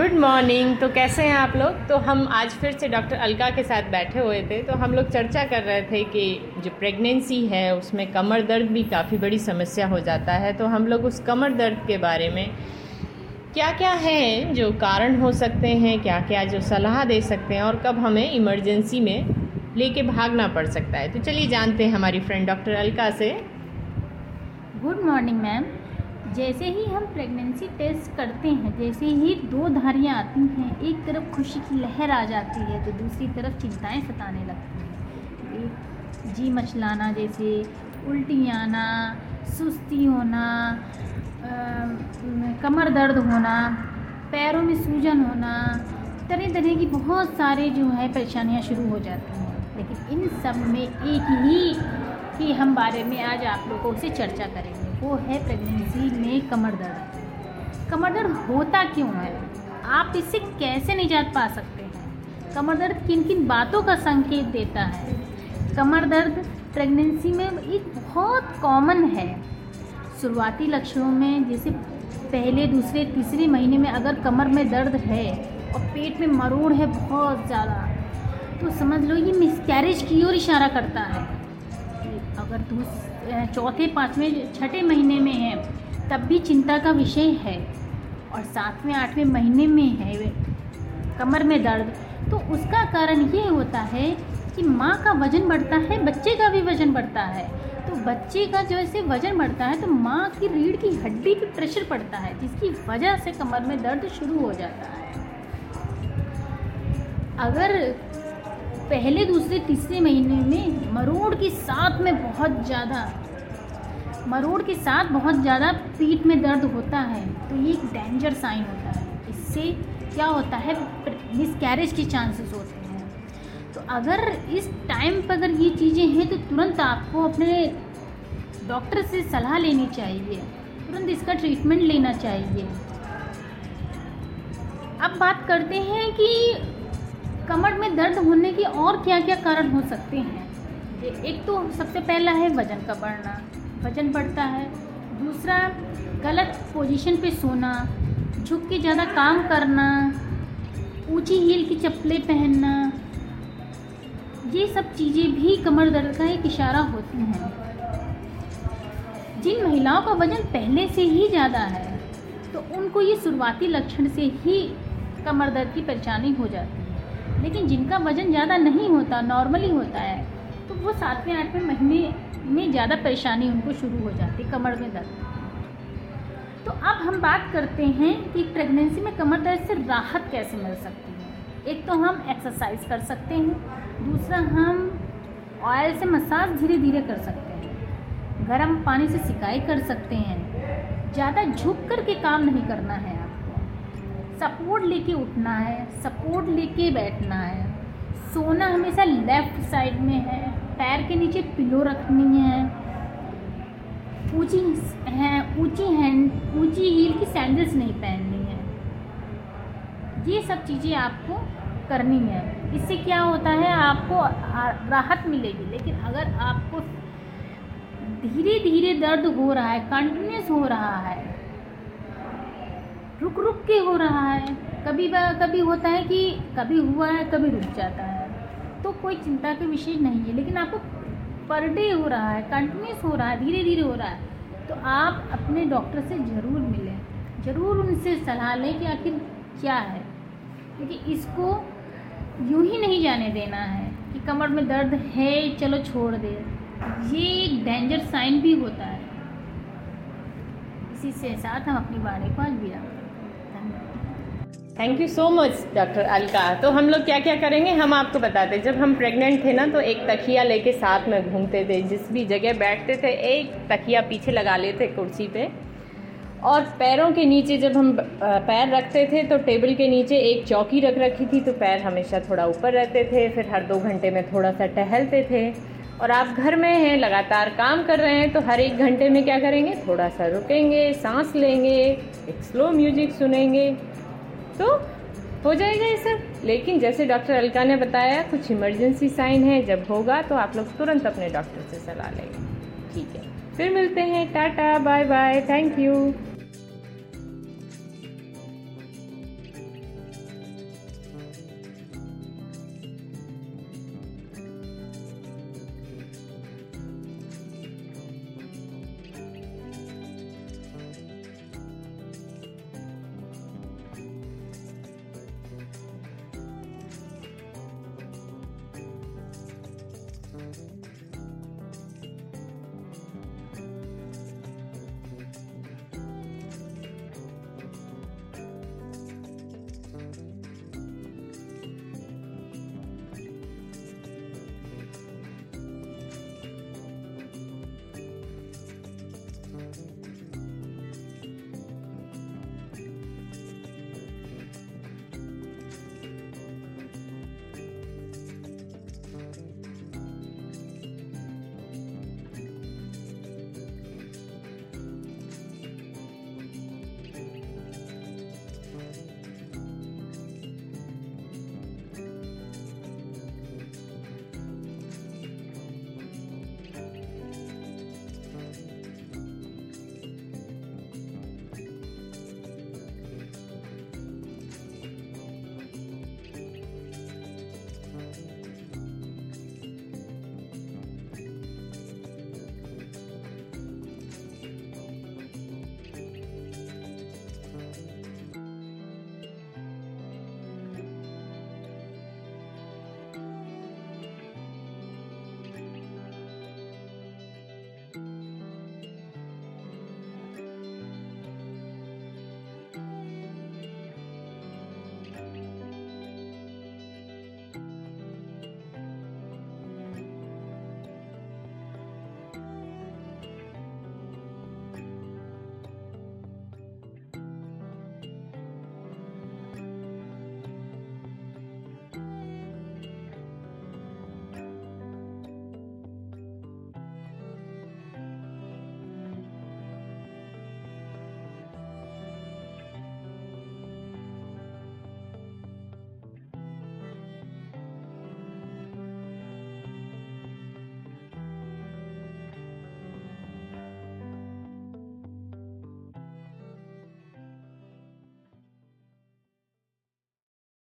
Good morning. तो कैसे हैं आप लोग? तो हम आज फिर से डॉक्टर अलका के साथ बैठे हुए थे। तो हम लोग चर्चा कर रहे थे कि जो प्रेगनेंसी है, उसमें कमर दर्द भी काफ़ी बड़ी समस्या हो जाता है। तो हम लोग उस कमर दर्द के बारे में क्या क्या है, जो कारण हो सकते हैं क्या क्या जो सलाह दे सकते हैं और कब हमें इमरजेंसी में लेके भागना पड़ सकता है। तो चलिए जानते हैं हमारी फ्रेंड डॉक्टर अलका से। Good morning, ma'am. जैसे ही हम प्रेगनेंसी टेस्ट करते हैं जैसे ही दो धारियाँ आती हैं एक तरफ़ खुशी की लहर आ जाती है तो दूसरी तरफ़ चिंताएँ सताने लगती हैं। जी मचलाना जैसे उल्टी आना सुस्ती होना आ, कमर दर्द होना पैरों में सूजन होना तरह तरह की बहुत सारे जो है परेशानियाँ शुरू हो जाती हैं। लेकिन इन सब में एक ही ही हम बारे में आज आप लोगों से चर्चा करेंगे। वो है प्रेगनेंसी में कमर दर्द। कमर दर्द होता क्यों है? आप इससे कैसे निजात पा सकते हैं? कमर दर्द किन किन बातों का संकेत देता है? कमर दर्द प्रेगनेंसी में एक बहुत कॉमन है। शुरुआती लक्षणों में, जैसे पहले, दूसरे, तीसरे महीने में अगर कमर में दर्द है और पेट में मरोड़ है बहुत ज़्यादा तो समझ लो ये मिसकैरेज की ओर इशारा करता है। अगर दूस चौथे, पाँचवें, छठे महीने में है, तब भी चिंता का विषय है। और सातवें, आठवें महीने में है, कमर में दर्द। तो उसका कारण ये होता है कि माँ का वज़न बढ़ता है, बच्चे का भी वज़न बढ़ता है। तो बच्चे का जैसे वज़न बढ़ता है तो माँ की रीढ़ की हड्डी पर प्रेशर पड़ता है, जिसकी वजह से कमर में दर्द शुरू हो जाता है। अगर पहले, दूसरे, तीसरे महीने में मरोड़ के साथ में बहुत ज़्यादा, मरोड़ के साथ बहुत ज़्यादा पीठ में दर्द होता है तो ये एक डेंजर साइन होता है। इससे क्या होता है? मिस कैरेज के चांसेस होते हैं। तो अगर इस टाइम पर अगर ये चीज़ें हैं तो तुरंत आपको अपने डॉक्टर से सलाह लेनी चाहिए। तुरंत इसका ट्रीटमेंट लेना चाहिए। अब बात करते हैं कि कमर में दर्द होने के और क्या क्या कारण हो सकते हैं? एक तो सबसे पहला है वज़न का बढ़ना। वज़न बढ़ता है। दूसरा, गलत पोजीशन पे सोना, झुक के ज़्यादा काम करना, ऊँची हील की चप्पलें पहनना, ये सब चीज़ें भी कमर दर्द का एक इशारा होती हैं। जिन महिलाओं का वज़न पहले से ही ज़्यादा है तो उनको ये शुरुआती लक्षण से ही कमर दर्द की परेशानी हो जाती है लेकिन जिनका वज़न ज़्यादा नहीं होता नॉर्मली होता है तो वो सातवें, आठवें महीने में ज़्यादा परेशानी उनको शुरू हो जाती है, कमर में दर्द। तो अब हम बात करते हैं कि प्रेगनेंसी में कमर दर्द से राहत कैसे मिल सकती है। एक तो हम एक्सरसाइज कर सकते हैं, दूसरा हम ऑयल से मसाज धीरे धीरे कर सकते हैं, गर्म पानी से सिकाई कर सकते हैं, ज़्यादा झुक कर के काम नहीं करना है। सपोर्ट लेके उठना है, सपोर्ट लेके बैठना है। सोना हमेशा लेफ़्ट साइड में है, पैर के नीचे पिलो रखनी है। ऊँची है, ऊँची हैंड ऊँची हील की सैंडल्स नहीं पहननी है। ये सब चीज़ें आपको करनी है। इससे क्या होता है, आपको राहत मिलेगी। लेकिन अगर आपको धीरे धीरे दर्द हो रहा है कंटिन्यूस हो रहा है रुक रुक के हो रहा है। कभी कभी होता है कि कभी हुआ है, कभी रुक जाता है। तो कोई चिंता के विषय नहीं है, लेकिन आपको पर डे हो रहा है कंटिन्यूस हो रहा है धीरे धीरे हो रहा है। तो आप अपने डॉक्टर से ज़रूर मिलें। ज़रूर उनसे सलाह लें कि आखिर क्या है। क्योंकि इसको यूँ ही नहीं जाने देना है कि कमर में दर्द है, चलो छोड़ दे। ये एक डेंजर साइन भी होता है। इसी से साथ हम अपनी बारे को आज भी विराम thank you so much doctor Alka तो हम लोग क्या क्या करेंगे? हम आपको बताते जब हम प्रेग्नेंट थे ना तो एक तकिया लेके साथ में घूमते थे। जिस भी जगह बैठते थे, एक तकिया पीछे लगा लेते कुर्सी पे। और पैरों के नीचे जब हम पैर रखते थे तो टेबल के नीचे एक चौकी रख रखी थी। तो पैर हमेशा थोड़ा ऊपर रहते थे। फिर हर दो घंटे में थोड़ा सा टहलते थे। और आप घर में हैं, लगातार काम कर रहे हैं तो हर एक घंटे में क्या करेंगे? थोड़ा सा रुकेंगे, सांस लेंगे, एक स्लो म्यूज़िक सुनेंगे। तो हो जाएगा ये सब। लेकिन जैसे डॉक्टर अलका ने बताया, कुछ इमरजेंसी साइन है, जब होगा तो आप लोग तुरंत अपने डॉक्टर से सलाह लेंगे ठीक है। फिर मिलते हैं। Tata bye bye thank you.